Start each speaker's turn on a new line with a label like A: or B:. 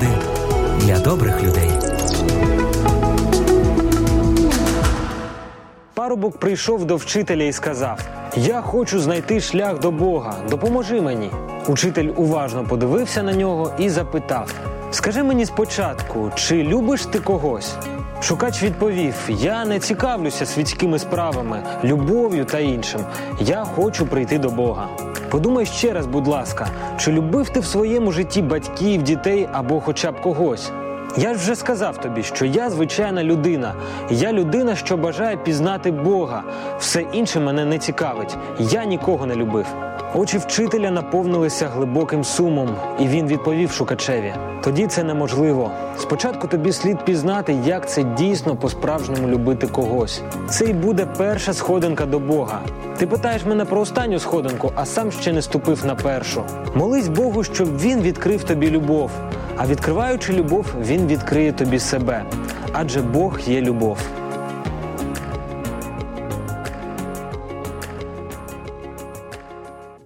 A: Поради для добрих людей.
B: Парубок прийшов до вчителя і сказав: Я хочу знайти шлях до Бога. Допоможи мені. Учитель уважно подивився на нього і запитав: Скажи мені спочатку, чи любиш ти когось? Шукач відповів: Я не цікавлюся світськими справами, любов'ю та іншим. Я хочу прийти до Бога. Подумай ще раз, будь ласка, чи любив ти в своєму житті батьків, дітей або хоча б когось? Я ж вже сказав тобі, що я звичайна людина. Я людина, що бажає пізнати Бога. Все інше мене не цікавить. Я нікого не любив. Очі вчителя наповнилися глибоким сумом, і він відповів шукачеві: тоді це неможливо. Спочатку тобі слід пізнати, як це дійсно по-справжньому любити когось. Це й буде перша сходинка до Бога. Ти питаєш мене про останню сходинку, а сам ще не ступив на першу. Молись Богу, щоб він відкрив тобі любов. А відкриваючи любов, він відкриє тобі себе. Адже Бог є любов.